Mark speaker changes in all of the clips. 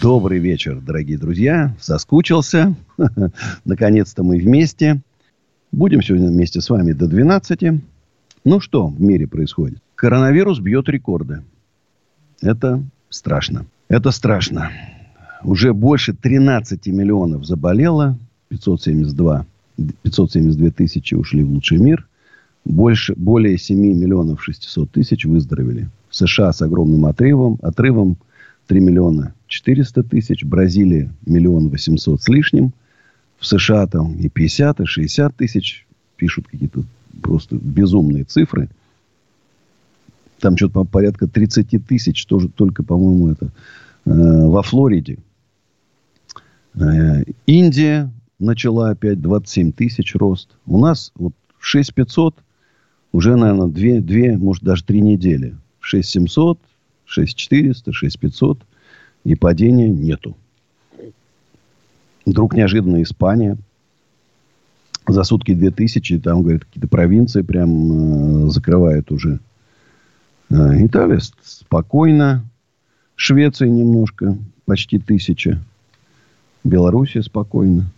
Speaker 1: Добрый вечер, дорогие друзья. Соскучился. Наконец-то мы вместе. Будем сегодня вместе с вами до 12. Ну что в мире происходит? Коронавирус бьет рекорды. Это страшно. Это страшно. Уже больше 13 миллионов заболело. 572, 572 тысячи ушли в лучший мир. Больше, более 7 миллионов 600 тысяч выздоровели. В США с огромным отрывом, отрывом 3 миллиона 400 тысяч. Бразилия миллион 800 с лишним. В США там и 50, и 60 тысяч. Пишут какие-то просто безумные цифры. Там что-то порядка 30 тысяч. Тоже только, по-моему, это э, во Флориде. Э, Индия начала опять 27 тысяч рост. У нас вот 6500 уже, наверное, 2, 2, может, даже 3 недели. 6700, 6400, 6500. И падения нету. Вдруг неожиданно Испания. За сутки 2000. Там, говорят, какие-то провинции прям э, закрывают уже. Э, Италия спокойно. Швеция немножко. Почти тысяча. Белоруссия спокойно.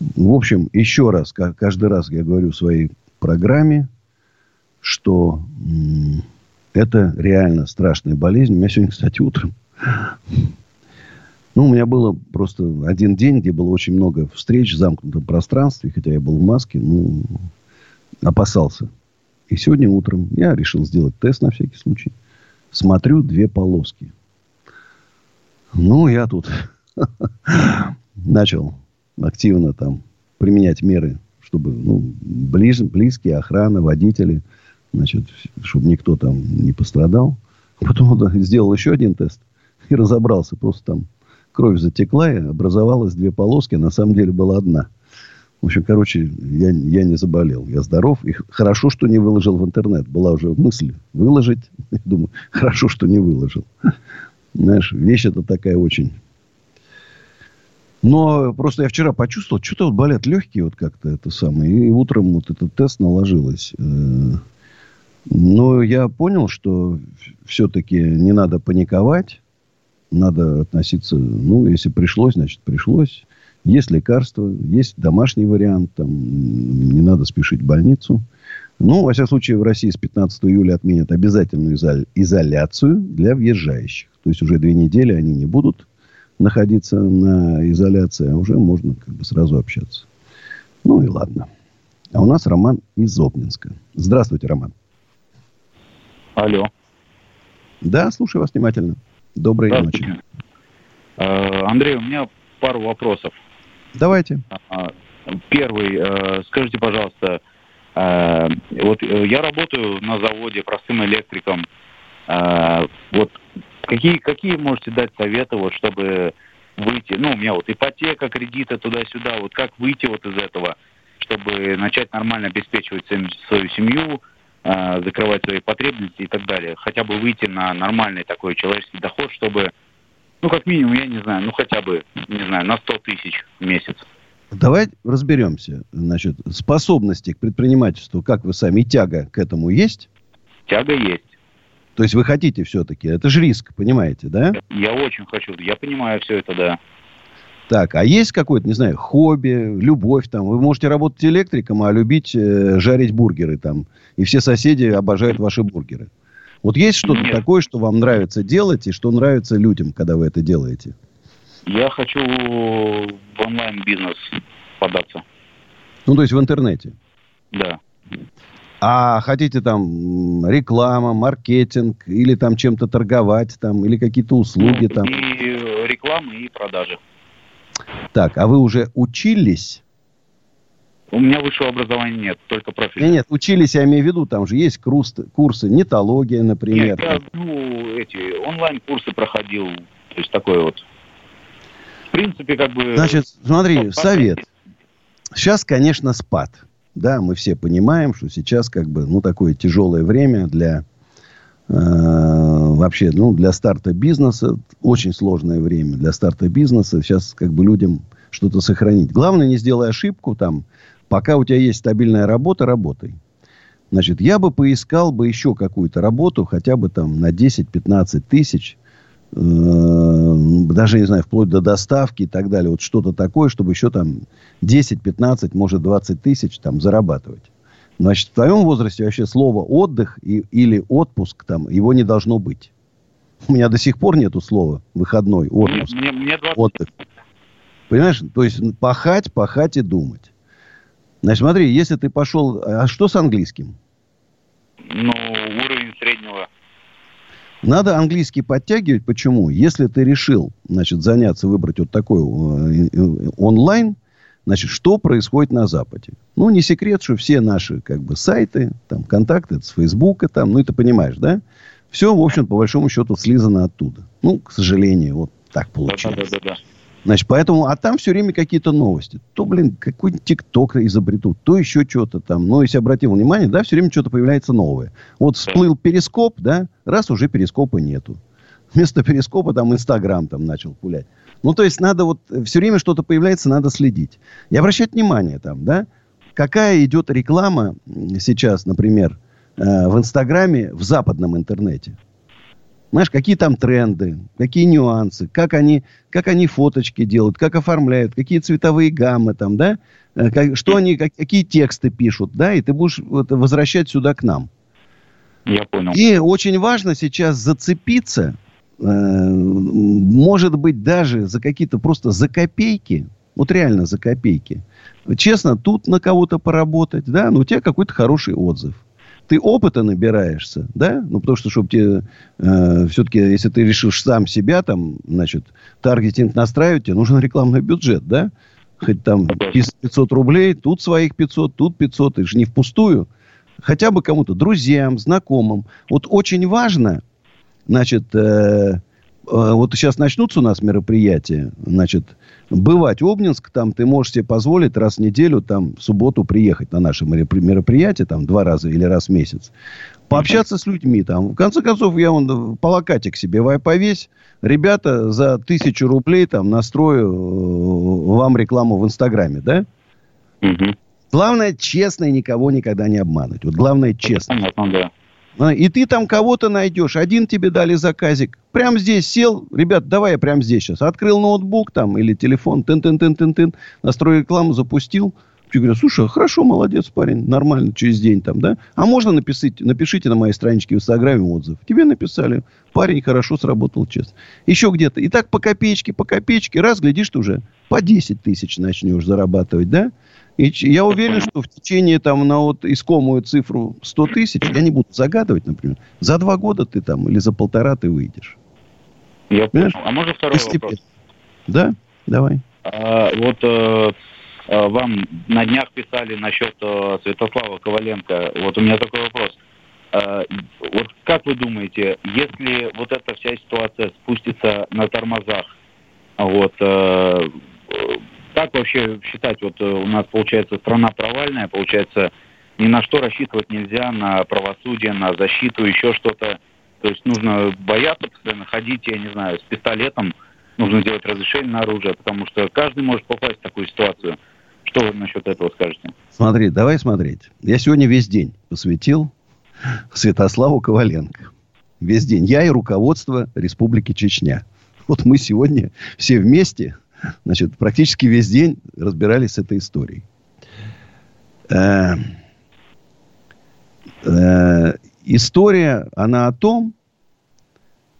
Speaker 1: В общем, еще раз, каждый раз я говорю в своей программе, что это реально страшная болезнь. У меня сегодня, кстати, утром ну, у меня было просто один день, где было очень много встреч в замкнутом пространстве, хотя я был в маске, ну, опасался. И сегодня утром я решил сделать тест на всякий случай. Смотрю, две полоски. Ну, я тут начал активно там применять меры, чтобы ну, близ, близкие, охрана, водители, значит, чтобы никто там не пострадал. Потом да, сделал еще один тест и разобрался. Просто там кровь затекла, и образовалась две полоски. На самом деле была одна. В общем, короче, я, я не заболел. Я здоров. И хорошо, что не выложил в интернет. Была уже мысль выложить. Думаю, хорошо, что не выложил. Знаешь, вещь это такая очень но просто я вчера почувствовал, что-то вот болят легкие вот как-то это самое. И утром вот этот тест наложилось. Э, но я понял, что все-таки не надо паниковать. Надо относиться, ну, если пришлось, значит, пришлось. Есть лекарства, есть домашний вариант, там не надо спешить в больницу. Ну, во всяком случае, в России с 15 июля отменят обязательную изоляцию для въезжающих. То есть уже две недели они не будут находиться на изоляции, а уже можно как бы сразу общаться. Ну и ладно. А у нас Роман из Обнинска. Здравствуйте, Роман.
Speaker 2: Алло.
Speaker 1: Да, слушаю вас внимательно. Доброй ночи.
Speaker 2: Э, Андрей, у меня пару вопросов.
Speaker 1: Давайте.
Speaker 2: А, первый. Э, скажите, пожалуйста, э, вот я работаю на заводе простым электриком. Вот Какие, какие можете дать советы, вот, чтобы выйти, ну, у меня вот ипотека, кредиты туда-сюда, вот как выйти вот из этого, чтобы начать нормально обеспечивать свою семью, закрывать свои потребности и так далее. Хотя бы выйти на нормальный такой человеческий доход, чтобы, ну, как минимум, я не знаю, ну, хотя бы, не знаю, на 100 тысяч в месяц.
Speaker 1: Давай разберемся. Значит, способности к предпринимательству, как вы сами, тяга к этому есть?
Speaker 2: Тяга есть.
Speaker 1: То есть вы хотите все-таки. Это же риск, понимаете, да?
Speaker 2: Я очень хочу. Я понимаю все это, да.
Speaker 1: Так, а есть какое-то, не знаю, хобби, любовь там? Вы можете работать электриком, а любить э, жарить бургеры там. И все соседи обожают ваши бургеры. Вот есть что-то Нет. такое, что вам нравится делать и что нравится людям, когда вы это делаете?
Speaker 2: Я хочу в онлайн-бизнес податься.
Speaker 1: Ну, то есть в интернете?
Speaker 2: Да.
Speaker 1: А хотите там реклама, маркетинг, или там чем-то торговать, там, или какие-то услуги
Speaker 2: ну,
Speaker 1: там?
Speaker 2: И реклама, и продажи.
Speaker 1: Так, а вы уже учились?
Speaker 2: У меня высшего образования нет, только профиль. Нет,
Speaker 1: нет, учились, я имею в виду, там же есть курсы, курсы нетология, например.
Speaker 2: Нет, я, ну, эти, онлайн-курсы проходил, то есть такой вот. В принципе, как бы...
Speaker 1: Значит, смотри, совет. Сейчас, конечно, спад. Да, мы все понимаем, что сейчас как бы, ну, такое тяжелое время для вообще, ну, для старта бизнеса. Очень сложное время для старта бизнеса. Сейчас как бы людям что-то сохранить. Главное, не сделай ошибку там. Пока у тебя есть стабильная работа, работай. Значит, я бы поискал бы еще какую-то работу, хотя бы там на 10-15 тысяч, э, даже, не знаю, вплоть до доставки и так далее. Вот что-то такое, чтобы еще там 10-15, может, 20 тысяч там зарабатывать. Значит, в твоем возрасте вообще слово отдых и, или отпуск там, его не должно быть. У меня до сих пор нету слова выходной, отпуск, мне, мне 20... отдых. Понимаешь? То есть пахать, пахать и думать. Значит, смотри, если ты пошел... А что с английским?
Speaker 2: Ну, уровень среднего.
Speaker 1: Надо английский подтягивать. Почему? Если ты решил, значит, заняться, выбрать вот такой э, э, онлайн, значит, что происходит на Западе? Ну, не секрет, что все наши, как бы, сайты, там, контакты с Фейсбука, там, ну, это понимаешь, да? Все, в общем, по большому счету, слизано оттуда. Ну, к сожалению, вот так получилось. Да, да, да, да. Значит, поэтому, а там все время какие-то новости. То, блин, какой-нибудь ТикТок изобретут, то еще что-то там. Но если обратил внимание, да, все время что-то появляется новое. Вот всплыл перископ, да, раз уже перископа нету. Вместо перископа там Инстаграм там начал пулять. Ну, то есть надо вот, все время что-то появляется, надо следить. И обращать внимание там, да, какая идет реклама сейчас, например, э, в Инстаграме, в западном интернете. Знаешь, какие там тренды, какие нюансы, как они, как они фоточки делают, как оформляют, какие цветовые гаммы там, да, э, как, что они, как, какие тексты пишут, да, и ты будешь вот, возвращать сюда к нам.
Speaker 2: Я понял.
Speaker 1: И очень важно сейчас зацепиться, э, может быть, даже за какие-то просто за копейки, вот реально за копейки. Честно, тут на кого-то поработать, да, но у тебя какой-то хороший отзыв. Ты опыта набираешься, да, ну, потому что, чтобы тебе, э, все-таки, если ты решишь сам себя, там, значит, таргетинг настраивать, тебе нужен рекламный бюджет, да, хоть там 500 рублей, тут своих 500, тут 500, это же не впустую, хотя бы кому-то, друзьям, знакомым. Вот очень важно, значит, э, Э, вот сейчас начнутся у нас мероприятия, значит, бывать Обнинск, там ты можешь себе позволить раз в неделю, там, в субботу приехать на наше мероприятие, там, два раза или раз в месяц. Пообщаться с людьми там. В конце концов, я вон плакатик себе повесь. Ребята, за тысячу рублей там настрою э, вам рекламу в Инстаграме, да? Угу. Главное, честно и никого никогда не обмануть. Вот главное, честно. Понятно, да. А, и ты там кого-то найдешь. Один тебе дали заказик. Прям здесь сел. Ребят, давай я прям здесь сейчас. Открыл ноутбук там или телефон. Тын-тын-тын-тын-тын. Настрой рекламу, запустил. Тебе говорят, слушай, хорошо, молодец, парень, нормально, через день там, да? А можно написать, напишите на моей страничке в Инстаграме отзыв. Тебе написали, парень хорошо сработал, честно. Еще где-то. И так по копеечке, по копеечке, раз, глядишь, ты уже по 10 тысяч начнешь зарабатывать, да? И я уверен, что в течение там на вот искомую цифру 100 тысяч, я не буду загадывать, например, за два года ты там или за полтора ты выйдешь.
Speaker 2: Я понял. А может второй Постепенно. вопрос?
Speaker 1: Да, давай.
Speaker 2: А, вот э, э, вам на днях писали насчет э, Святослава Коваленко. Вот у меня такой вопрос. Э, вот как вы думаете, если вот эта вся ситуация спустится на тормозах, вот э, как вообще считать, вот э, у нас получается страна провальная, получается ни на что рассчитывать нельзя, на правосудие, на защиту, еще что-то. То есть нужно бояться постоянно ходить, я не знаю, с пистолетом, нужно делать разрешение на оружие, потому что каждый может попасть в такую ситуацию. Что вы насчет этого скажете?
Speaker 1: Смотри, давай смотреть. Я сегодня весь день посвятил Святославу Коваленко. Весь день. Я и руководство Республики Чечня. Вот мы сегодня все вместе Значит, практически весь день разбирались с этой историей. Э, э, история, она о том,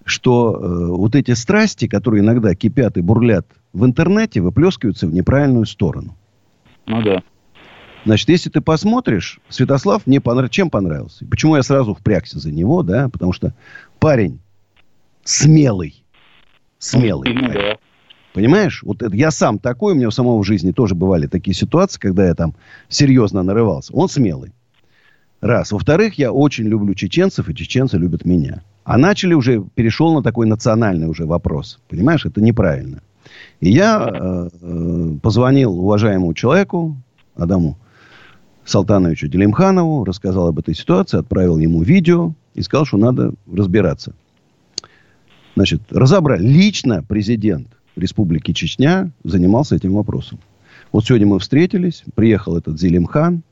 Speaker 1: что э, вот эти страсти, которые иногда кипят и бурлят в интернете, выплескиваются в неправильную сторону.
Speaker 2: Ну да.
Speaker 1: Значит, если ты посмотришь, Святослав мне понрав... чем понравился? Почему я сразу впрягся за него, да? Потому что парень смелый. Смелый. Ну, да. Понимаешь? Вот это, я сам такой, у меня у самого в жизни тоже бывали такие ситуации, когда я там серьезно нарывался. Он смелый. Раз. Во-вторых, я очень люблю чеченцев, и чеченцы любят меня. А начали уже, перешел на такой национальный уже вопрос. Понимаешь, это неправильно. И я э, э, позвонил уважаемому человеку, Адаму Салтановичу Делимханову, рассказал об этой ситуации, отправил ему видео и сказал, что надо разбираться. Значит, разобрать. Лично президент Республики Чечня занимался этим вопросом. Вот сегодня мы встретились, приехал этот Зелимхан.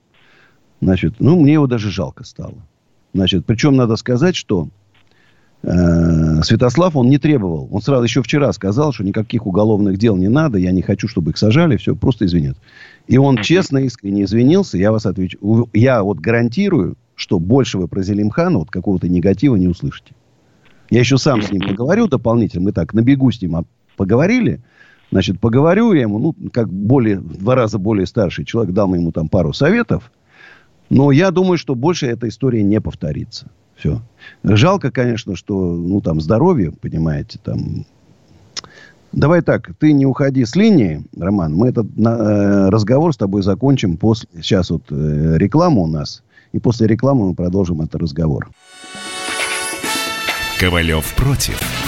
Speaker 1: Значит, ну, мне его даже жалко стало. Значит, причем надо сказать, что э, Святослав, он не требовал. Он сразу еще вчера сказал, что никаких уголовных дел не надо, я не хочу, чтобы их сажали, все, просто извинят. И он честно, искренне извинился. Я вас отвечу. Я вот гарантирую, что больше вы про Зелимхана вот какого-то негатива не услышите. Я еще сам с ним поговорю дополнительно. Мы так на бегу с ним поговорили. Значит, поговорю я ему, ну, как более, два раза более старший человек, дал ему там пару советов. Но я думаю, что больше эта история не повторится. Все. Жалко, конечно, что, ну, там, здоровье, понимаете, там... Давай так, ты не уходи с линии, Роман. Мы этот э, разговор с тобой закончим после... Сейчас вот э, реклама у нас. И после рекламы мы продолжим этот разговор.
Speaker 3: Ковалев против.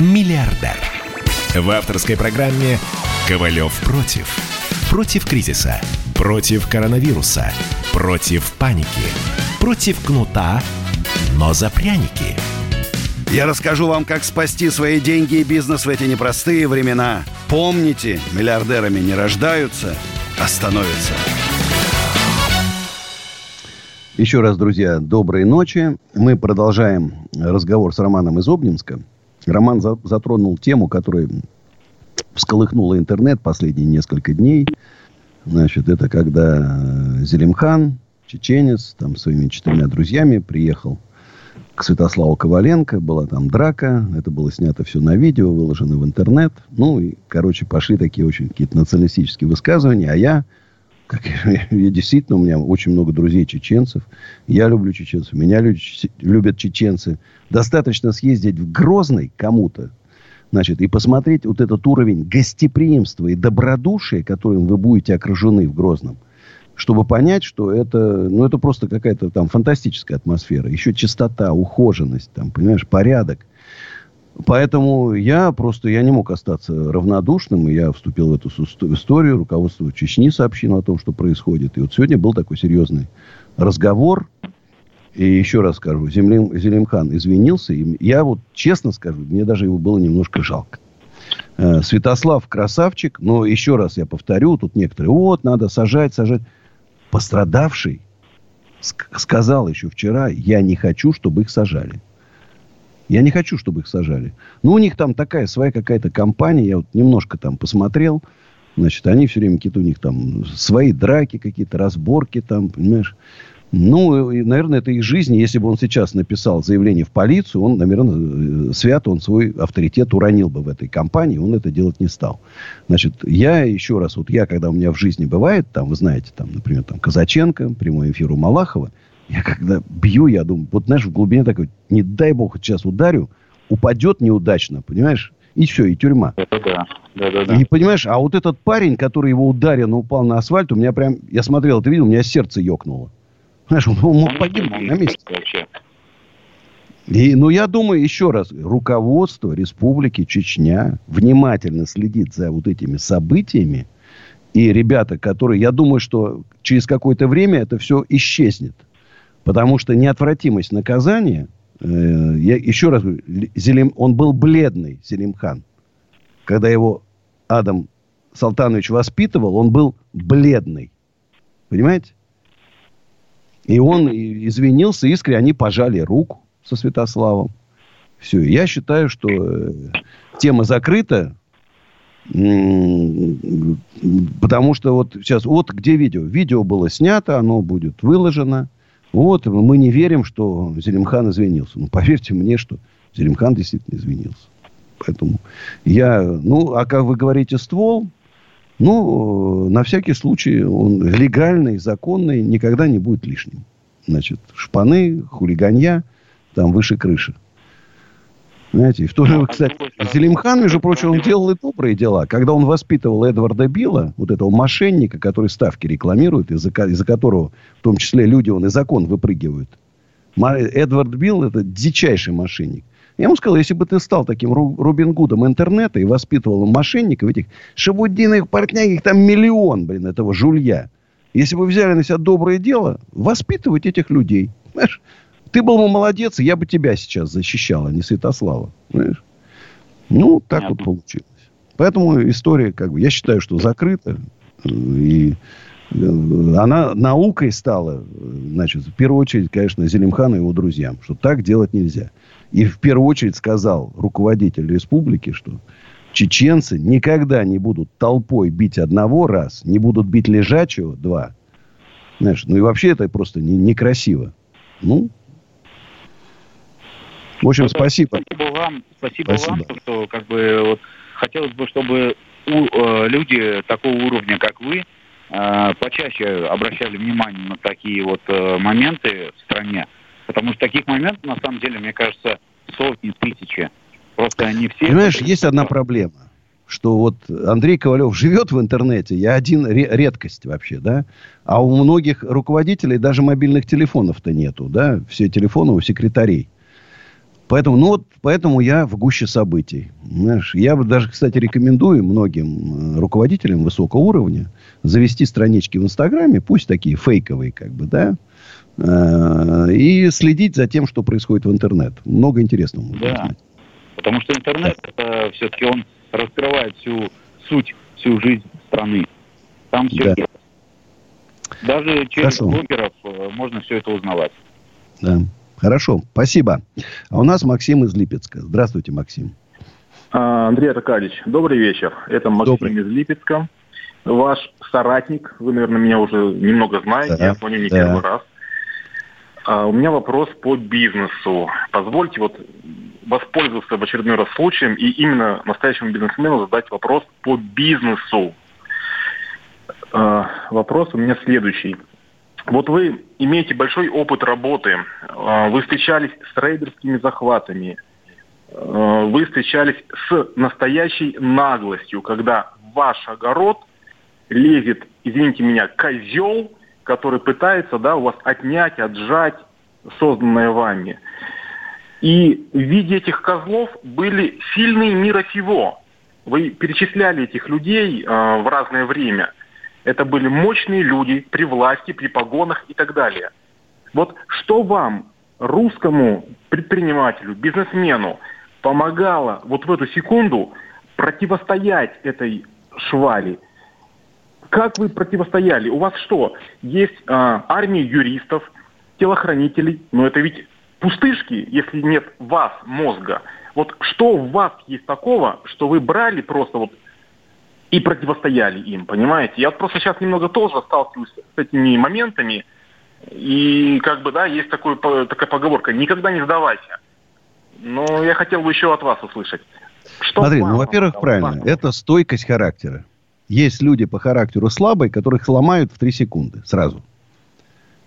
Speaker 3: миллиардер. В авторской программе «Ковалев против». Против кризиса, против коронавируса, против паники, против кнута, но за пряники.
Speaker 1: Я расскажу вам, как спасти свои деньги и бизнес в эти непростые времена. Помните, миллиардерами не рождаются, а становятся. Еще раз, друзья, доброй ночи. Мы продолжаем разговор с Романом из Обнинска. Роман за, затронул тему, которая всколыхнула интернет последние несколько дней. Значит, это когда Зелимхан, чеченец, там своими четырьмя друзьями приехал к Святославу Коваленко. Была там драка. Это было снято все на видео, выложено в интернет. Ну, и, короче, пошли такие очень какие-то националистические высказывания. А я как, я действительно, у меня очень много друзей чеченцев. Я люблю чеченцев. Меня любят чеченцы. Достаточно съездить в Грозный кому-то, значит, и посмотреть вот этот уровень гостеприимства и добродушия, которым вы будете окружены в Грозном, чтобы понять, что это, ну, это просто какая-то там фантастическая атмосфера. Еще чистота, ухоженность, там, понимаешь, порядок. Поэтому я просто я не мог остаться равнодушным. И я вступил в эту историю. Руководство Чечни сообщило о том, что происходит. И вот сегодня был такой серьезный разговор. И еще раз скажу, Землим, Зелимхан извинился. И я вот честно скажу, мне даже его было немножко жалко. Э, Святослав красавчик, но еще раз я повторю, тут некоторые, вот, надо сажать, сажать. Пострадавший сказал еще вчера, я не хочу, чтобы их сажали. Я не хочу, чтобы их сажали. Ну, у них там такая своя какая-то компания. Я вот немножко там посмотрел. Значит, они все время какие-то у них там свои драки какие-то, разборки там, понимаешь. Ну, и, наверное, это их жизнь. Если бы он сейчас написал заявление в полицию, он, наверное, э, свято он свой авторитет уронил бы в этой компании. Он это делать не стал. Значит, я еще раз, вот я, когда у меня в жизни бывает, там, вы знаете, там, например, там, Казаченко, прямой эфир у Малахова – я когда бью, я думаю, вот знаешь, в глубине такой, не дай бог сейчас ударю, упадет неудачно, понимаешь? И все, и тюрьма. Это да. Да, да, да. И понимаешь, а вот этот парень, который его ударил, но упал на асфальт, у меня прям, я смотрел это видел, у меня сердце ёкнуло. Знаешь, он мог погибнуть на месте. И, ну, я думаю, еще раз, руководство Республики Чечня внимательно следит за вот этими событиями. И ребята, которые, я думаю, что через какое-то время это все исчезнет. Потому что неотвратимость наказания, э, я еще раз говорю, Зелим, он был бледный, Зелимхан. Когда его Адам Салтанович воспитывал, он был бледный. Понимаете? И он извинился искренне, они пожали руку со Святославом. Все, я считаю, что э, тема закрыта, потому что вот сейчас, вот где видео? Видео было снято, оно будет выложено Вот, мы не верим, что Зелимхан извинился. Ну, поверьте мне, что Зелимхан действительно извинился. Поэтому я... Ну, а как вы говорите, ствол, ну, на всякий случай, он легальный, законный, никогда не будет лишним. Значит, шпаны, хулиганья, там выше крыши. Знаете, в то же, кстати, Зелимхан, между прочим, он делал и добрые дела. Когда он воспитывал Эдварда Билла, вот этого мошенника, который ставки рекламирует, из-за, из которого, в том числе, люди, он и закон выпрыгивают. Эдвард Билл – это дичайший мошенник. Я ему сказал, если бы ты стал таким Рубин Гудом интернета и воспитывал мошенников, этих шабудиных партнях, их там миллион, блин, этого жулья. Если бы взяли на себя доброе дело, воспитывать этих людей. Знаешь, ты был бы молодец, я бы тебя сейчас защищал, а не Святослава. Понимаешь? Ну, так Понятно. вот получилось. Поэтому история, как бы, я считаю, что закрыта. И э, она наукой стала, значит, в первую очередь, конечно, Зелимхану и его друзьям, что так делать нельзя. И в первую очередь сказал руководитель республики, что чеченцы никогда не будут толпой бить одного раз, не будут бить лежачего два. Знаешь, ну и вообще это просто не, некрасиво. Ну, в общем, спасибо.
Speaker 2: Спасибо вам, спасибо, спасибо. вам, что как бы вот хотелось бы, чтобы у, э, люди такого уровня, как вы, э, почаще обращали внимание на такие вот э, моменты в стране, потому что таких моментов, на самом деле, мне кажется, сотни, тысячи. Просто они все...
Speaker 1: Понимаешь, есть одна проблема что вот Андрей Ковалев живет в интернете, я один редкость вообще, да, а у многих руководителей даже мобильных телефонов-то нету, да, все телефоны у секретарей. Поэтому, ну вот, поэтому я в гуще событий. Знаешь, я даже, кстати, рекомендую многим э, руководителям высокого уровня завести странички в Инстаграме, пусть такие фейковые, как бы, да, э, и следить за тем, что происходит в интернет. Много интересного можно
Speaker 2: да. узнать. Потому что интернет, да. все-таки он раскрывает всю суть, всю жизнь страны. Там все да. есть. Даже через Хорошо. блогеров э, можно все это узнавать.
Speaker 1: Да. Хорошо, спасибо. А у нас Максим из Липецка. Здравствуйте, Максим.
Speaker 4: А, Андрей Аркадьевич, добрый вечер. Это Максим добрый. из Липецка. Ваш соратник, вы, наверное, меня уже немного знаете, да, я звоню не да. первый раз. А, у меня вопрос по бизнесу. Позвольте вот воспользоваться в очередной раз случаем и именно настоящему бизнесмену задать вопрос по бизнесу. А, вопрос у меня следующий. Вот вы имеете большой опыт работы, а, вы встречались с рейдерскими захватами, а, вы встречались с настоящей наглостью, когда ваш огород лезет, извините меня, козел, который пытается да, у вас отнять, отжать созданное вами. И в виде этих козлов были сильные мира сего. Вы перечисляли этих людей э, в разное время – это были мощные люди при власти, при погонах и так далее. Вот что вам, русскому предпринимателю, бизнесмену, помогало вот в эту секунду противостоять этой швали? Как вы противостояли? У вас что, есть а, армия юристов, телохранителей, но это ведь пустышки, если нет вас, мозга. Вот что в вас есть такого, что вы брали просто вот и противостояли им, понимаете? Я просто сейчас немного тоже сталкиваюсь с этими моментами, и как бы, да, есть такой, такая поговорка, никогда не сдавайся. Но я хотел бы еще от вас услышать.
Speaker 1: Что Смотри, ну, во-первых, правильно, это стойкость характера. Есть люди по характеру слабые, которых сломают в три секунды сразу.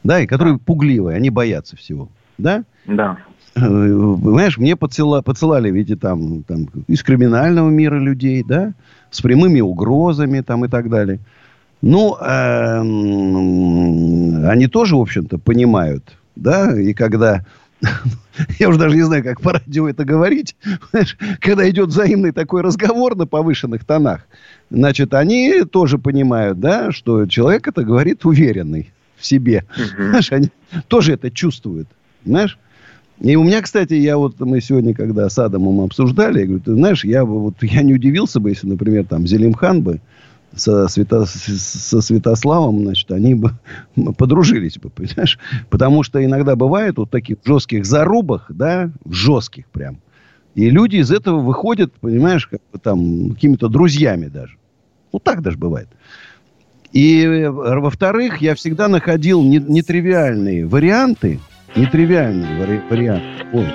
Speaker 1: Да, и которые да. пугливые, они боятся всего. Да?
Speaker 4: Да.
Speaker 1: Э, понимаешь, мне подсыла, подсылали, видите, там, там из криминального мира людей, да, с прямыми угрозами там и так далее. Ну, э, они тоже, в общем-то, понимают, да, и когда я уже даже не знаю, как по радио это говорить, когда идет взаимный такой разговор на повышенных тонах, значит, они тоже понимают, да, что человек это говорит уверенный в себе. Знаешь, они тоже это чувствуют. Знаешь? И у меня, кстати, я вот, мы сегодня, когда с Адамом обсуждали, я говорю, ты знаешь, я вот, я не удивился бы, если, например, там, Зелимхан бы со, Свято, со Святославом, значит, они бы подружились бы, понимаешь? Потому что иногда бывает вот таких жестких зарубах, да, жестких прям. И люди из этого выходят, понимаешь, как бы там, какими-то друзьями даже. Вот так даже бывает. И, во-вторых, я всегда находил нетривиальные варианты, нетривиальные вари- варианты. Ой.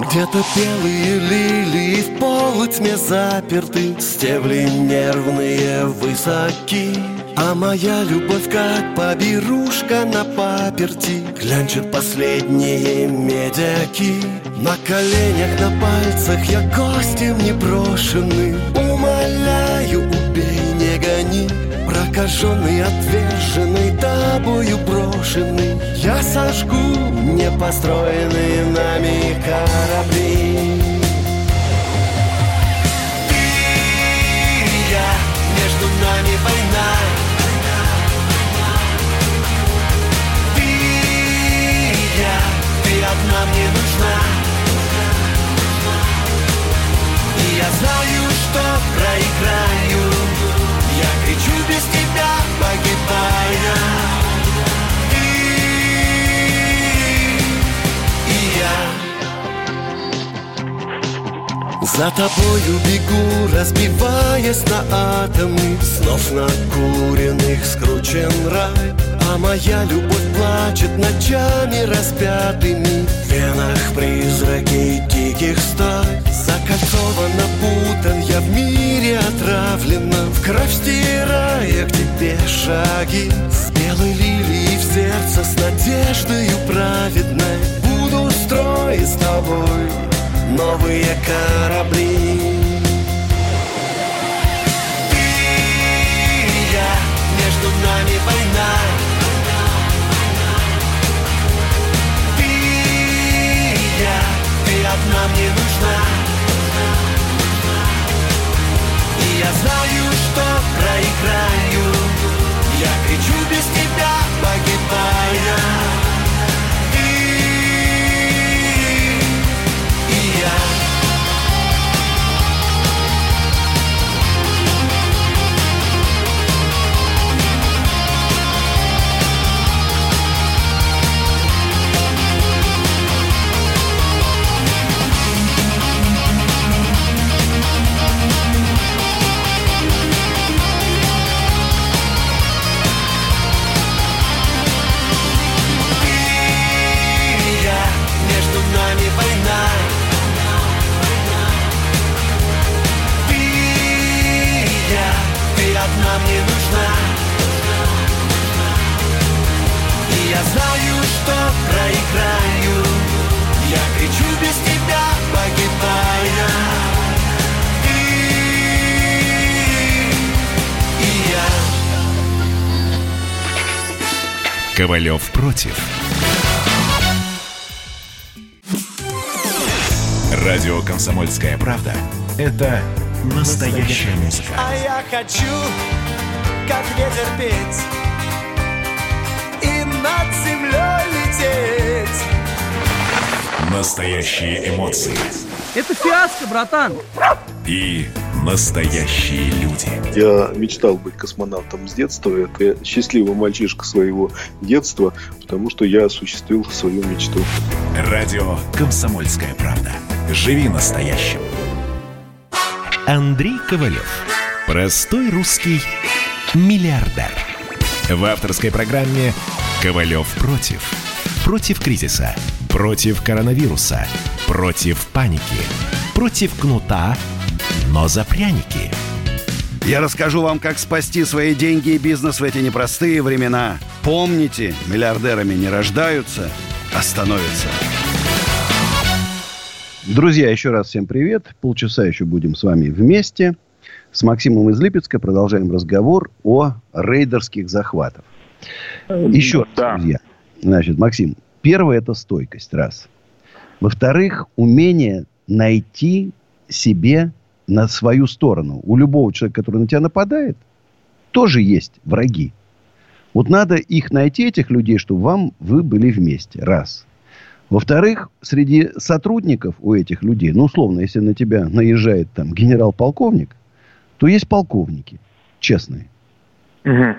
Speaker 5: Где-то белые лилии в полутьме заперты Стебли нервные высоки А моя любовь как поберушка на паперти Глянчит последние медяки На коленях, на пальцах я гостем непрошенным Умоляю, убей, не гони Прокаженный, отверженный, тобою брошенный. Я сожгу непостроенные нами корабли За тобою бегу, разбиваясь на атомы Снов накуренных скручен рай. А моя любовь плачет ночами распятыми. В венах призраки диких стай. Закольцован, опутан, я в мире отравлена. В кровь стирая к тебе шаги. С белой лилией в сердце, с надеждою праведной. Буду строить с тобой новые корабли. Ты и я, между нами война. Ты и я, ты одна мне нужна. И я знаю, что проиграю. Я кричу без тебя, погибая
Speaker 3: Ковалев против. Радио «Комсомольская правда» — это настоящая музыка.
Speaker 6: А я хочу, как ветер петь И над землей лететь
Speaker 3: Настоящие эмоции
Speaker 7: Это фиаско, братан.
Speaker 3: и настоящие люди.
Speaker 8: Я мечтал быть космонавтом с детства. Это счастливый мальчишка своего детства, потому что я осуществил свою мечту.
Speaker 3: Радио «Комсомольская правда». Живи настоящим. Андрей Ковалев. Простой русский миллиардер. В авторской программе «Ковалев против». Против кризиса. Против коронавируса. Против паники. Против кнута, но за пряники.
Speaker 1: Я расскажу вам, как спасти свои деньги и бизнес в эти непростые времена. Помните, миллиардерами не рождаются, а становятся. Друзья, еще раз всем привет. Полчаса еще будем с вами вместе. С Максимом из Липецка продолжаем разговор о рейдерских захватах. Еще раз,
Speaker 4: Да.
Speaker 1: друзья. Значит, Максим, первое это стойкость, раз. Во-вторых, умение найти себе на свою сторону. У любого человека, который на тебя нападает, тоже есть враги. Вот надо их найти, этих людей, чтобы вам вы были вместе. Раз. Во-вторых, среди сотрудников у этих людей, ну, условно, если на тебя наезжает там генерал-полковник, то есть полковники честные.
Speaker 4: Мгм.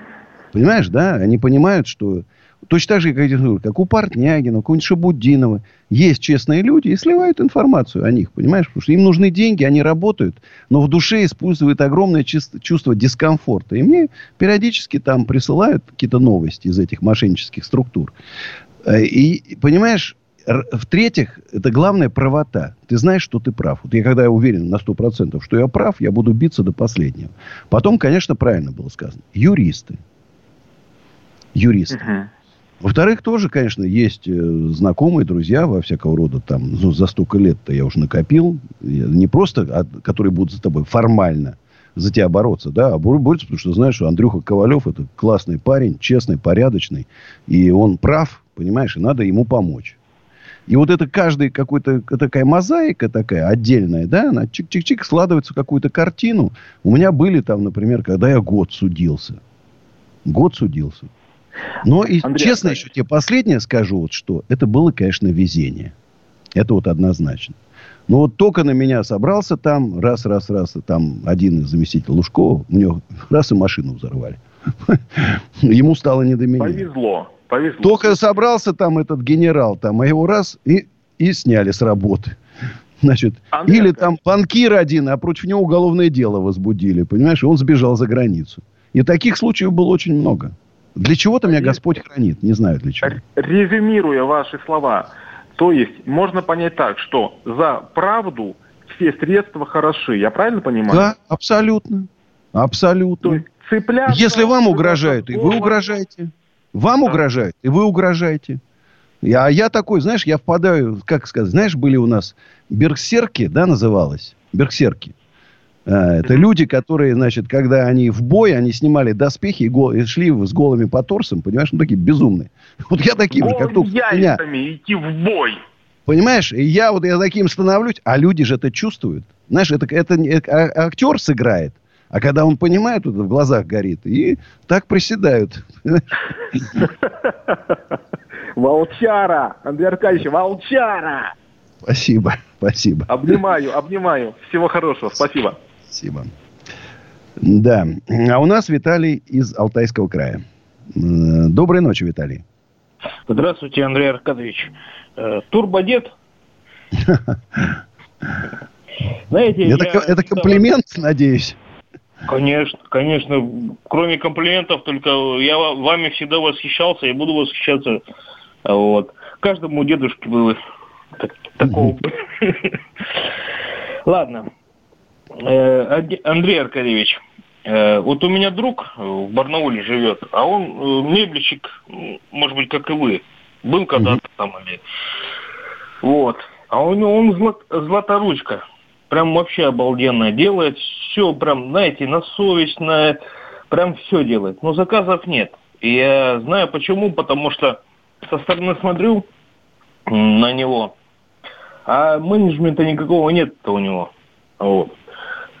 Speaker 1: Понимаешь, да? Они понимают, что точно так же, как, как у Портнягина, у Шабудинова. Есть честные люди и сливают информацию о них, понимаешь? Потому что им нужны деньги, они работают, но в душе используют огромное чувство дискомфорта. И мне периодически там присылают какие-то новости из этих мошеннических структур. Э, и, понимаешь, в-третьих, это главная правота. Ты знаешь, что ты прав. Вот я когда я уверен на 100%, что я прав, я буду биться до последнего. Потом, конечно, правильно было сказано. Юристы. Юристы. Uh-huh. Во-вторых, тоже, конечно, есть э, знакомые, друзья во всякого рода там. Ну, за столько лет-то я уже накопил. Не просто, а, которые будут за тобой формально за тебя бороться, да, а борются, потому что знаешь, что Андрюха Ковалев это классный парень, честный, порядочный, и он прав, понимаешь, и надо ему помочь. И вот это каждый какой-то такая мозаика такая отдельная, да, она чик-чик-чик складывается в какую-то картину. У меня были там, например, когда я год судился. Год судился. Но и Андрей, честно еще тебе последнее скажу, вот что. Это было, конечно, везение. Это вот однозначно. Но вот только на меня собрался там, раз, раз, раз, там один из заместителей Лужкова, у него раз и машину взорвали. Ему стало не до меня.
Speaker 4: Повезло. Повезло.
Speaker 1: Только собрался там этот генерал, там, а его раз и, и сняли с работы. Значит, Андрей, или там банкир один, а против него уголовное дело возбудили, понимаешь, и он сбежал за границу. И таких случаев было очень много. Для чего-то меня Господь хранит, не знаю для чего.
Speaker 4: Резюмируя ваши слова, то есть можно понять так, что за правду все средства хороши, я правильно понимаю?
Speaker 1: Да, абсолютно. Абсолютно. То есть цепляться... Если вам угрожают, и вы угрожаете. Вам да. угрожают, и вы угрожаете. А я такой, знаешь, я впадаю, как сказать, знаешь, были у нас берсерки, да, называлось? Берсерки. А, это люди, которые, значит, когда они в бой, они снимали доспехи и, гол, и шли с голыми по торсам, понимаешь, ну, такие безумные. Вот я таким же, как
Speaker 4: только меня. идти в бой.
Speaker 1: Понимаешь, и я вот я таким становлюсь, а люди же это чувствуют. Знаешь, это, это, это а, актер сыграет. А когда он понимает, вот в глазах горит, и так приседают.
Speaker 4: Волчара! Андрей Аркадьевич, волчара!
Speaker 1: Спасибо, спасибо.
Speaker 4: Обнимаю, обнимаю. Всего хорошего, спасибо.
Speaker 1: Спасибо. Да. А у нас Виталий из Алтайского края. Доброй ночи, Виталий.
Speaker 9: Здравствуйте, Андрей Аркадьевич. Э, турбодед?
Speaker 1: Знаете, это, я... это комплимент, надеюсь.
Speaker 9: Конечно, конечно. Кроме комплиментов, только я вами всегда восхищался и буду восхищаться. Вот. Каждому дедушке было так, такого. Ладно. Э, Андрей Аркадьевич, э, вот у меня друг в Барнауле живет, а он э, мебельщик, может быть, как и вы. Был когда-то там или... Вот. А у него он злат, златоручка прям вообще обалденно делает. Все прям, знаете, на совесть, на... прям все делает. Но заказов нет. И я знаю почему, потому что со стороны смотрю на него, а менеджмента никакого нет у него. Вот.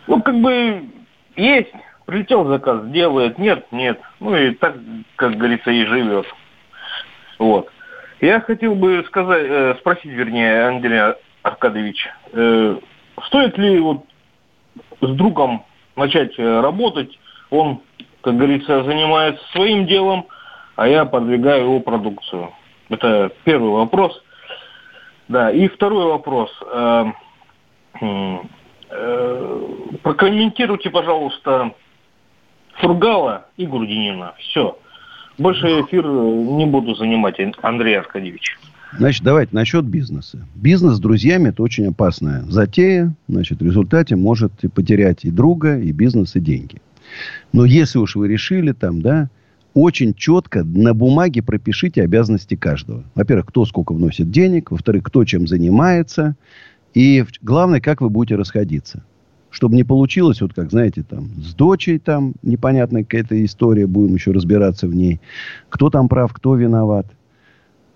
Speaker 9: Ну, как бы есть, прилетел заказ, делает, нет, нет. Ну и так, как говорится, и живет. Вот. Я хотел бы сказать, э, спросить, вернее, Андрей Аркадьевич, э, стоит ли вот с другом начать э, работать? Он, как говорится, занимается своим делом, а я продвигаю его продукцию. Это первый вопрос. Да, и второй вопрос. Э, прокомментируйте, пожалуйста, Фургала и Грудинина. Все. Больше эфир не буду занимать, Андрей Аркадьевич.
Speaker 1: Значит, давайте насчет бизнеса. Бизнес с друзьями – это очень опасная затея. Значит, в результате может потерять и друга, и бизнес, и деньги. Но если уж вы решили там, да, очень четко на бумаге пропишите обязанности каждого. Во-первых, кто сколько вносит денег. Во-вторых, кто чем занимается. И главное, как вы будете расходиться. Чтобы не получилось, вот как, знаете, там, с дочей там непонятная какая-то история, будем еще разбираться в ней. Кто там прав, кто виноват.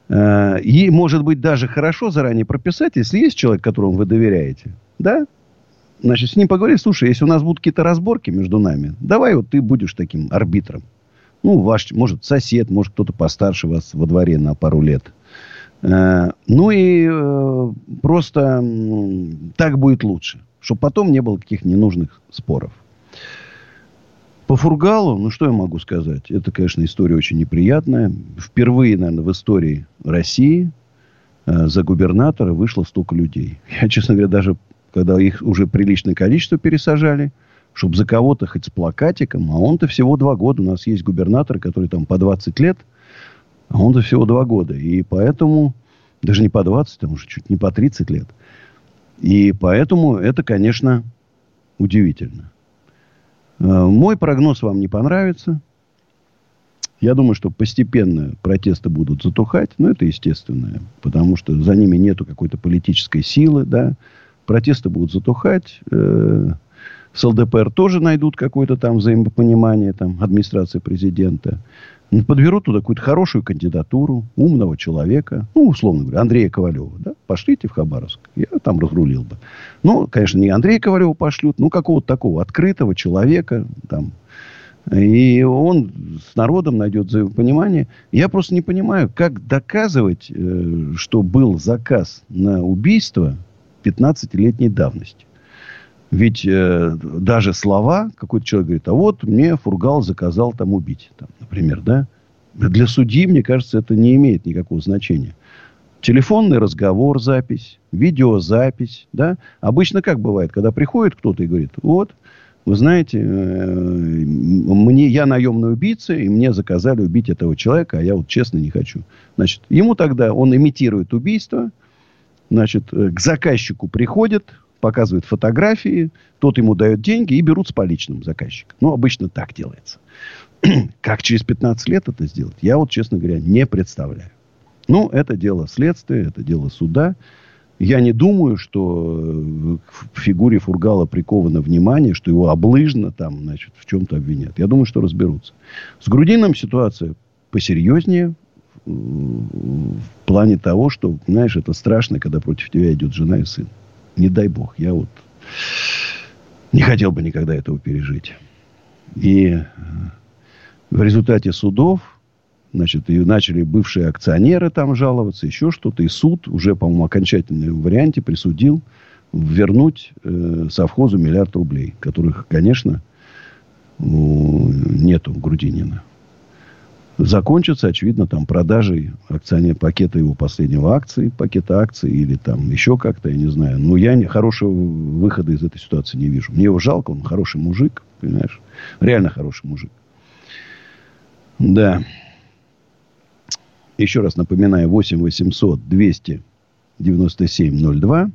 Speaker 1: Э, и, может быть, даже хорошо заранее прописать, если есть человек, которому вы доверяете. Да? Значит, с ним поговорить. Слушай, если у нас будут какие-то разборки между нами, давай вот ты будешь таким арбитром. Ну, ваш, может, сосед, может, кто-то постарше вас во дворе на пару лет. Э, ну и э, просто так будет лучше. Чтобы потом не было каких ненужных споров. По Фургалу, ну что я могу сказать? Это, конечно, история очень неприятная. Впервые, наверное, в истории России э, за губернатора вышло столько людей. Я, честно говоря, даже когда их уже приличное количество пересажали, чтобы за кого-то хоть с плакатиком, а он-то всего два года. У нас есть губернатор, который там по 20 лет, а он-то всего два года. И поэтому, даже не по 20, там уже чуть не по 30 лет. И поэтому это, конечно, удивительно. Э, мой прогноз вам не понравится. Я думаю, что постепенно протесты будут затухать, но это естественно, потому что за ними нету какой-то политической силы, да. Протесты будут затухать. Э, с ЛДПР тоже найдут какое-то там взаимопонимание, там, администрация президента. Подберут туда какую-то хорошую кандидатуру, умного человека, ну, условно говоря, Андрея Ковалева, да, пошлите в Хабаровск, я там разрулил бы. Ну, конечно, не Андрея Ковалева пошлют, ну, какого-то такого открытого человека, там, и он с народом найдет взаимопонимание. Я просто не понимаю, как доказывать, э, что был заказ на убийство 15-летней давности. Ведь э, даже слова, какой-то человек говорит, а вот мне Фургал заказал там убить, там, например, да? Для судьи, мне кажется, это не имеет никакого значения. Телефонный разговор, запись, видеозапись, да? Обычно как бывает, когда приходит кто-то и говорит, вот, вы знаете, э, мне, я наемный убийца, и мне заказали убить этого человека, а я вот честно не хочу. Значит, ему тогда, он имитирует убийство, значит, э, к заказчику приходит, показывает фотографии, тот ему дает деньги и берут с поличным заказчика. Ну, обычно так делается. как через 15 лет это сделать, я вот, честно говоря, не представляю. Ну, это дело следствия, это дело суда. Я не думаю, что э, в фигуре Фургала приковано внимание, что его облыжно там, значит, в чем-то обвинят. Я думаю, что разберутся. С Грудином ситуация посерьезнее э, в плане того, что, знаешь, это страшно, когда против тебя идет жена и сын. Не дай бог. Я вот не хотел бы никогда этого пережить. И э, в результате судов, значит, и начали бывшие акционеры там жаловаться, еще что-то. И суд уже, по-моему, окончательном варианте присудил вернуть э, совхозу миллиард рублей, которых, конечно, нету Грудинина закончится, очевидно, там продажей акционер пакета его последнего акции, пакета акций или там еще как-то, я не знаю. Но я не, хорошего выхода из этой ситуации не вижу. Мне его жалко, он хороший мужик, понимаешь? Реально хороший мужик. Да. Еще раз напоминаю, 8 800 200 97 02.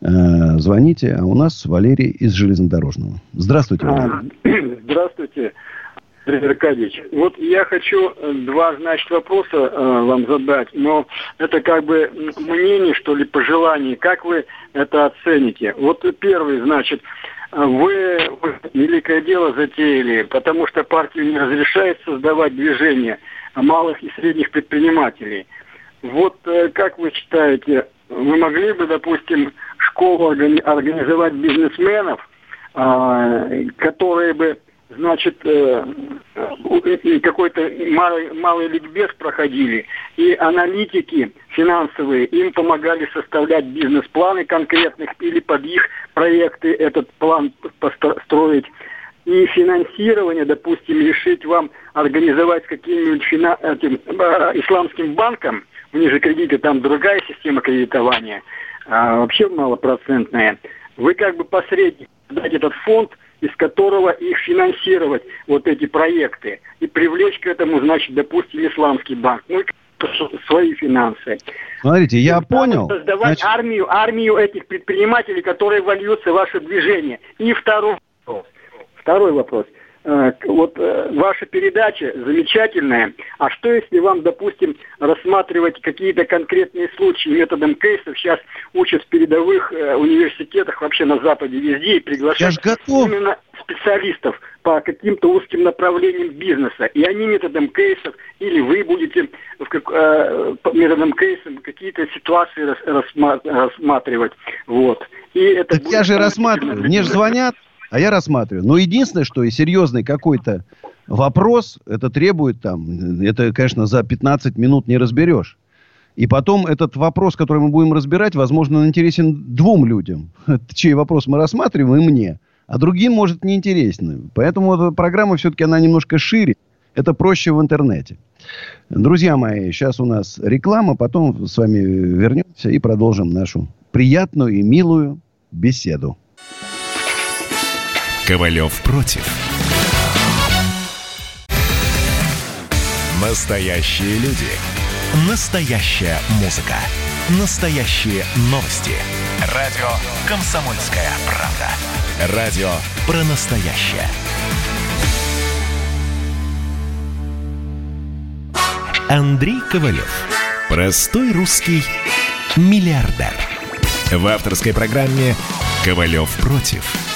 Speaker 1: Э, звоните, а у нас Валерий из Железнодорожного. Здравствуйте,
Speaker 10: Валерий. Здравствуйте. Андрей Аркадьевич, вот я хочу э, два, значит, вопроса э, вам задать, но это как бы мнение, что ли, пожелание. Как вы это оцените? Вот первый, значит, вы, вы великое дело затеяли, потому что партию не разрешает создавать движение малых и средних предпринимателей. Вот э, как вы считаете, вы могли бы, допустим, школу организовать бизнесменов, э, которые бы значит, э, какой-то малый, малый ликбез проходили, и аналитики финансовые им помогали составлять бизнес-планы конкретных или под их проекты этот план построить. И финансирование, допустим, решить вам организовать каким-нибудь фина... этим, э, исламским банком, у них же кредиты, там другая система кредитования, а вообще малопроцентная. Вы как бы посредник дать этот фонд – из которого их финансировать, вот эти проекты, и привлечь к этому, значит, допустим, исламский банк. Ну, свои финансы.
Speaker 1: Смотрите, я и понял.
Speaker 10: Создавать значит... армию, армию этих предпринимателей, которые вольются в ваше движение. И второй вопрос. Второй вопрос. Э, вот э, ваша передача замечательная. А что если вам, допустим, рассматривать какие-то конкретные случаи методом кейсов? Сейчас учат в передовых э, университетах вообще на Западе везде и приглашают именно специалистов по каким-то узким направлениям бизнеса. И они методом кейсов, или вы будете в как, э, методом кейсов какие-то ситуации рас, рассма, рассматривать. Вот. И
Speaker 1: это так я же рассматриваю. Мне же звонят, а я рассматриваю. Но единственное, что и серьезный какой-то вопрос, это требует там, это, конечно, за 15 минут не разберешь. И потом этот вопрос, который мы будем разбирать, возможно, интересен двум людям, чей вопрос мы рассматриваем, и мне. а другим может неинтересно. Поэтому эта программа все-таки она немножко шире. Это проще в интернете. Друзья мои, сейчас у нас реклама, потом с вами вернемся и продолжим нашу приятную и милую беседу.
Speaker 3: Ковалев против. Настоящие люди. Настоящая музыка. Настоящие новости. Радио «Комсомольская правда». Радио про настоящее. Андрей Ковалев. Простой русский миллиардер. В авторской программе «Ковалев против».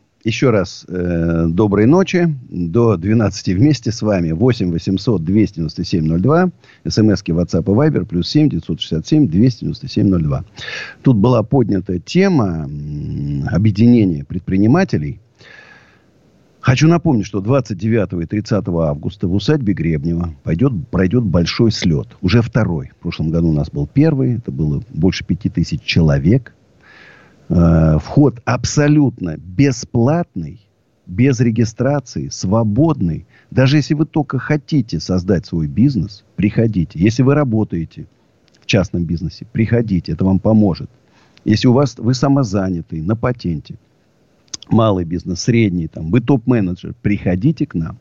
Speaker 1: еще раз э, доброй ночи. До 12 вместе с вами. 8 800 297 02. СМСки WhatsApp и Viber. Плюс 7 967 297 02. Тут была поднята тема объединения предпринимателей. Хочу напомнить, что 29 и 30 августа в усадьбе Гребнева пойдет, пройдет большой слет. Уже второй. В прошлом году у нас был первый. Это было больше пяти тысяч человек. Э, вход абсолютно бесплатный, без регистрации, свободный. Даже если вы только хотите создать свой бизнес, приходите. Если вы работаете в частном бизнесе, приходите, это вам поможет. Если у вас вы самозанятый, на патенте, малый бизнес, средний, там, вы топ-менеджер, приходите к нам.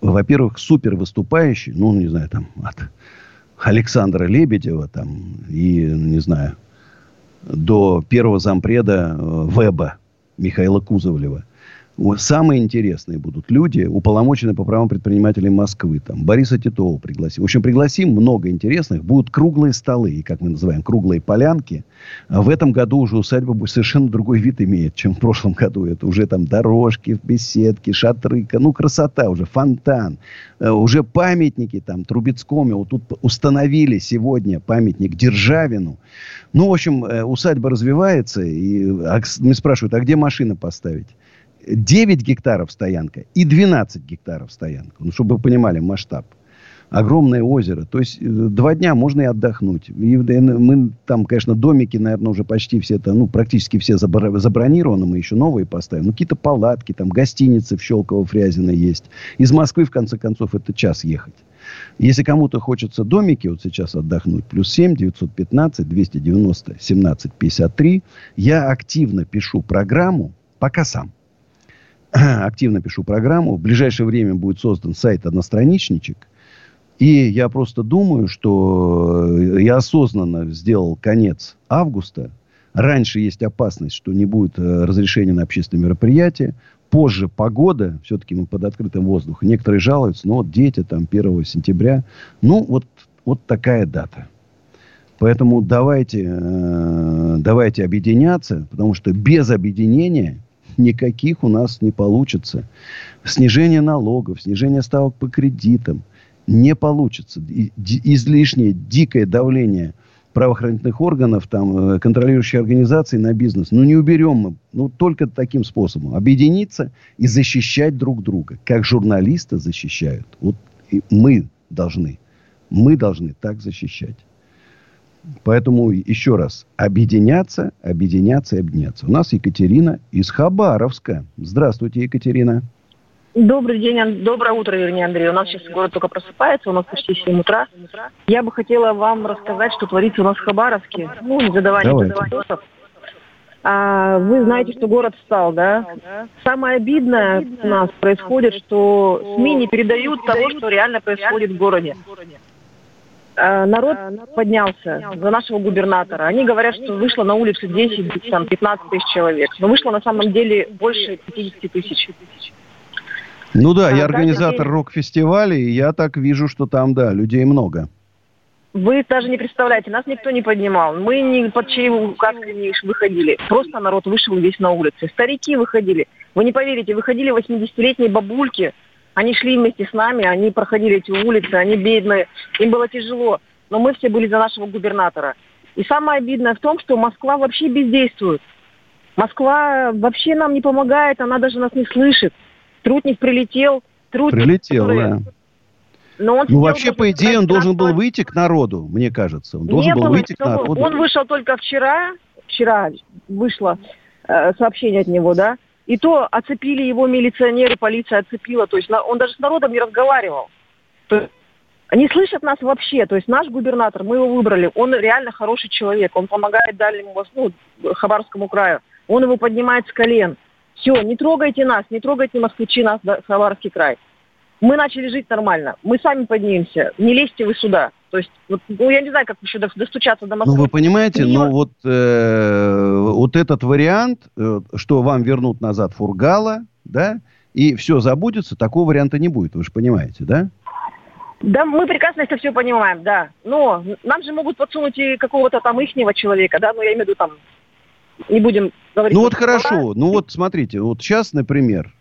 Speaker 1: Во-первых, супер выступающий, ну, не знаю, там, от Александра Лебедева, там, и, не знаю, до первого зампреда э, Веба Михаила Кузовлева. Самые интересные будут люди, уполномоченные по правам предпринимателей Москвы. Там, Бориса Титова пригласим. В общем, пригласим много интересных. Будут круглые столы, как мы называем, круглые полянки. А в этом году уже усадьба совершенно другой вид имеет, чем в прошлом году. Это уже там дорожки, беседки, шатры. Ну, красота уже, фонтан. Э, уже памятники там Трубецкому. Вот тут установили сегодня памятник Державину. Ну, в общем, э, усадьба развивается. И а, мне спрашивают, а где машины поставить? 9 гектаров стоянка и 12 гектаров стоянка. Ну, чтобы вы понимали масштаб. Огромное озеро. То есть, э, два дня можно и отдохнуть. И мы там, конечно, домики, наверное, уже почти все это, ну, практически все забронированы. Мы еще новые поставим. Ну, какие-то палатки, там, гостиницы в Щелково-Фрязино есть. Из Москвы, в конце концов, это час ехать. Если кому-то хочется домики вот сейчас отдохнуть, плюс 7 915 290 17 53, я активно пишу программу, пока сам активно пишу программу. В ближайшее время будет создан сайт «Одностраничничек». И я просто думаю, что я осознанно сделал конец августа. Раньше есть опасность, что не будет э, разрешения на общественные мероприятия. Позже погода, все-таки мы под открытым воздухом. Некоторые жалуются, но вот дети там 1 сентября. Ну, вот, вот такая дата. Поэтому давайте, э, давайте объединяться, потому что без объединения никаких у нас не получится. Снижение налогов, снижение ставок по кредитам не получится. Излишнее дикое давление правоохранительных органов, там, э, контролирующих организаций на бизнес. Ну, не уберем мы. Ну, только таким способом. Объединиться и защищать друг друга. Как журналисты защищают. Вот мы должны. Мы должны так защищать. Поэтому еще раз, объединяться, объединяться и объединяться. У нас Екатерина из Хабаровска. Здравствуйте, Екатерина.
Speaker 11: Добрый день, доброе утро, вернее, Андрей. У нас сейчас город только просыпается, у нас почти 7 утра. Я бы хотела вам рассказать, что творится у нас в Хабаровске. Ну, не задавая вопросов. А, вы знаете, что город встал, да? Самое обидное у нас происходит, что СМИ не передают того, что реально происходит в городе. Э, народ поднялся за нашего губернатора. Они говорят, что вышло на улицу 10, там, 15 тысяч человек. Но вышло на самом деле больше 50 тысяч.
Speaker 1: Ну да, я организатор рок-фестиваля, и я так вижу, что там, да, людей много.
Speaker 11: Вы даже не представляете, нас никто не поднимал. Мы ни под чьей указкой не выходили. Просто народ вышел весь на улице. Старики выходили. Вы не поверите, выходили 80-летние бабульки, они шли вместе с нами, они проходили эти улицы, они бедные, им было тяжело. Но мы все были за нашего губернатора. И самое обидное в том, что Москва вообще бездействует. Москва вообще нам не помогает, она даже нас не слышит. Трутник прилетел. Трутник,
Speaker 1: прилетел, который... да. Но он ну, вообще, по идее, он должен был выйти к народу, мне кажется. Он должен был выйти к народу.
Speaker 11: Он вышел только вчера. Вчера вышло э, сообщение от него, да. И то оцепили его милиционеры, полиция оцепила. То есть он даже с народом не разговаривал. То есть они слышат нас вообще. То есть наш губернатор, мы его выбрали, он реально хороший человек. Он помогает дальнему, ну, Хабаровскому краю. Он его поднимает с колен. Все, не трогайте нас, не трогайте москвичи нас, Хабаровский край. Мы начали жить нормально. Мы сами поднимемся. Не лезьте вы сюда. То есть, вот, ну, я не знаю, как еще достучаться до Москвы.
Speaker 1: Ну, вы понимаете, но ну, вот, э, вот этот вариант, э, что вам вернут назад Фургала, да, и все забудется, такого варианта не будет, вы же понимаете, да?
Speaker 11: Да, мы прекрасно это все понимаем, да. Но нам же могут подсунуть и какого-то там ихнего человека, да, ну, я имею в виду там, не будем говорить...
Speaker 1: Ну, вот хорошо, ну, вот смотрите, вот сейчас, например,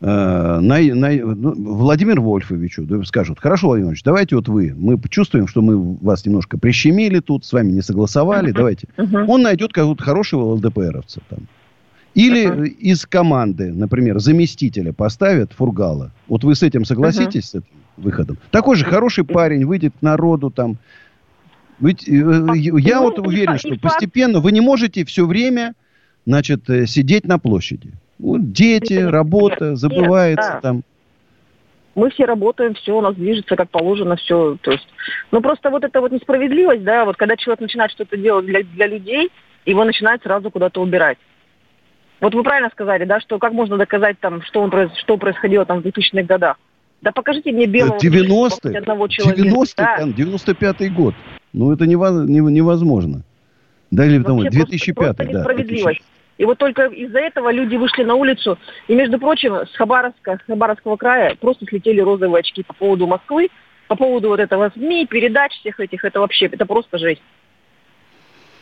Speaker 1: на, на, ну, Владимир Вольфовичу скажут, хорошо, Владимир Вольфович, давайте вот вы, мы чувствуем, что мы вас немножко прищемили тут, с вами не согласовали, давайте. Он найдет какого-то хорошего ЛДПРовца там. Или из команды, например, заместителя поставят Фургала. Вот вы с этим согласитесь, с этим выходом? Такой же хороший парень, выйдет к народу там. Ведь, э, я ну, вот уверен, что постепенно вы не можете все время, значит, э, сидеть на площади. Вот дети, работа, забывается да. там.
Speaker 11: Мы все работаем, все у нас движется как положено, все. То есть, ну просто вот эта вот несправедливость, да, вот когда человек начинает что-то делать для, для людей, его начинает сразу куда-то убирать. Вот вы правильно сказали, да, что как можно доказать там, что, он, что происходило там в 2000-х годах? Да покажите мне белого
Speaker 1: 90 одного человека. 90 да. там, 95-й год. Ну, это невозможно. Да, или там, 2005 просто,
Speaker 11: просто да. Несправедливость. И вот только из-за этого люди вышли на улицу. И, между прочим, с Хабаровска, с Хабаровского края просто слетели розовые очки по поводу Москвы, по поводу вот этого СМИ, передач всех этих. Это вообще, это просто жесть.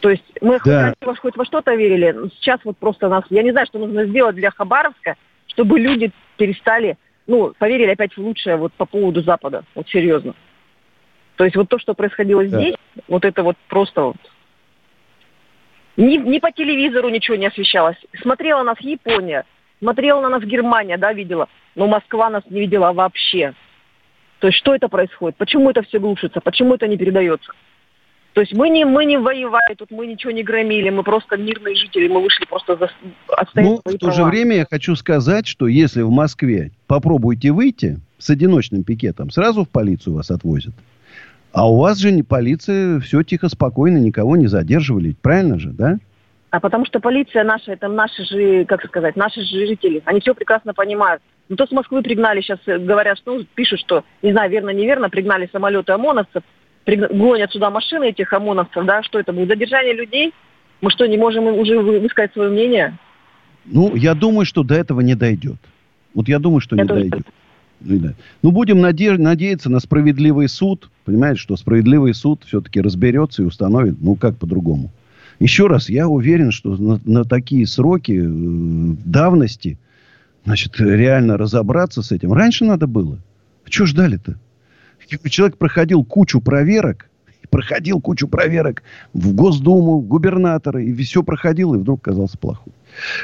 Speaker 11: То есть мы да. хоть, хоть во что-то верили. Сейчас вот просто нас... Я не знаю, что нужно сделать для Хабаровска, чтобы люди перестали... Ну, поверили опять в лучшее вот по поводу Запада. Вот серьезно. То есть вот то, что происходило да. здесь, вот это вот просто вот ни, ни по телевизору ничего не освещалось. Смотрела нас Япония, смотрела на нас Германия, да, видела. Но Москва нас не видела вообще. То есть что это происходит? Почему это все глушится? Почему это не передается? То есть мы не, мы не воевали, тут мы ничего не громили, мы просто мирные жители, мы вышли просто за,
Speaker 1: отстоять Ну, в то права. же время я хочу сказать, что если в Москве попробуйте выйти с одиночным пикетом, сразу в полицию вас отвозят. А у вас же не полиция, все тихо, спокойно, никого не задерживали. Правильно же, да?
Speaker 11: А потому что полиция наша, это наши же, как сказать, наши же жители. Они все прекрасно понимают. Ну, то с Москвы пригнали, сейчас э, говорят, что, ну, пишут, что, не знаю, верно, неверно, пригнали самолеты ОМОНовцев, гонят сюда машины этих ОМОНовцев, да, что это будет? Задержание людей? Мы что, не можем уже высказать свое мнение?
Speaker 1: Ну, я думаю, что до этого не дойдет. Вот я думаю, что я не дойдет. Ну, будем наде- надеяться на справедливый суд. Понимаете, что справедливый суд все-таки разберется и установит, ну, как по-другому. Еще раз, я уверен, что на, на такие сроки э, давности, значит, реально разобраться с этим. Раньше надо было. Что ждали-то? Человек проходил кучу проверок, проходил кучу проверок в Госдуму, в губернаторы, и все проходил, и вдруг казался плохой.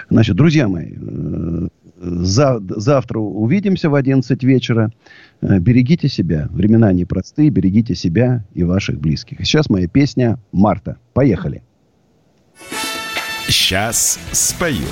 Speaker 1: Значит, друзья мои, э, за, завтра увидимся в 11 вечера. Э, берегите себя. Времена непростые. Берегите себя и ваших близких. Сейчас моя песня «Марта». Поехали.
Speaker 3: Сейчас спою.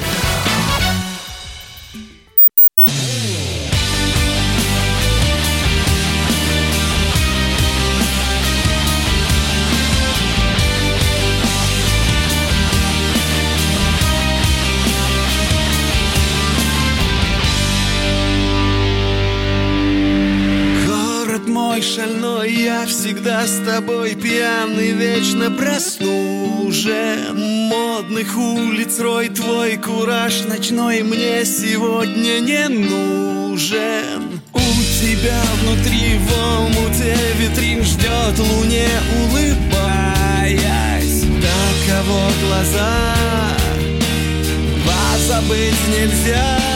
Speaker 5: Тобой пьяный Вечно прослужен. Модных улиц рой Твой кураж ночной Мне сегодня не нужен. У тебя внутри в омуте Витрин ждет луне Улыбаясь. Таково глаза Вас забыть нельзя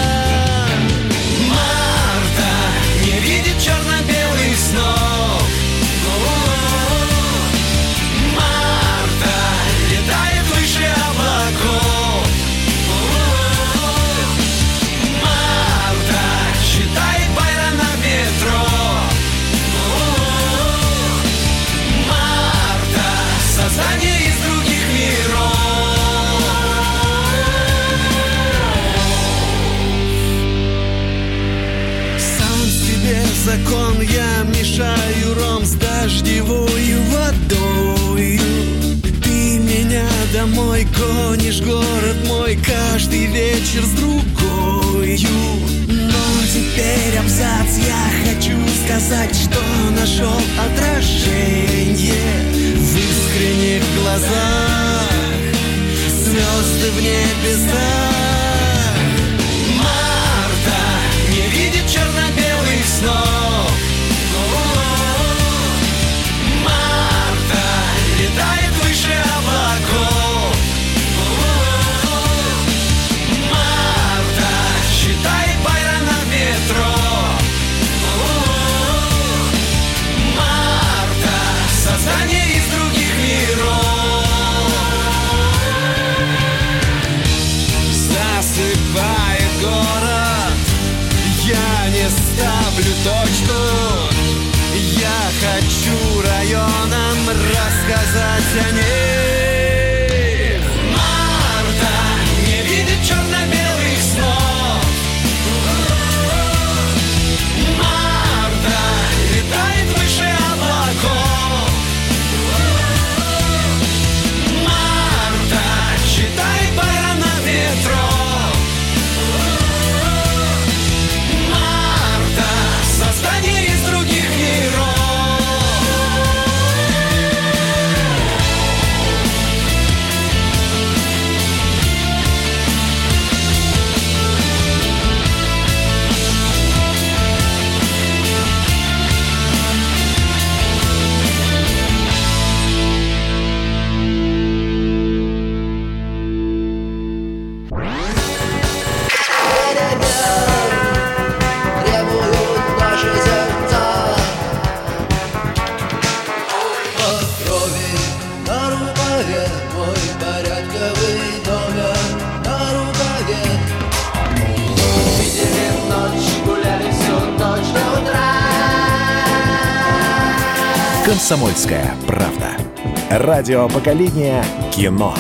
Speaker 5: Гонишь город мой каждый вечер с другой. Но теперь абзац я хочу сказать, что нашел отражение В искренних глазах. Звезды в небесах.
Speaker 3: Радио поколения кино.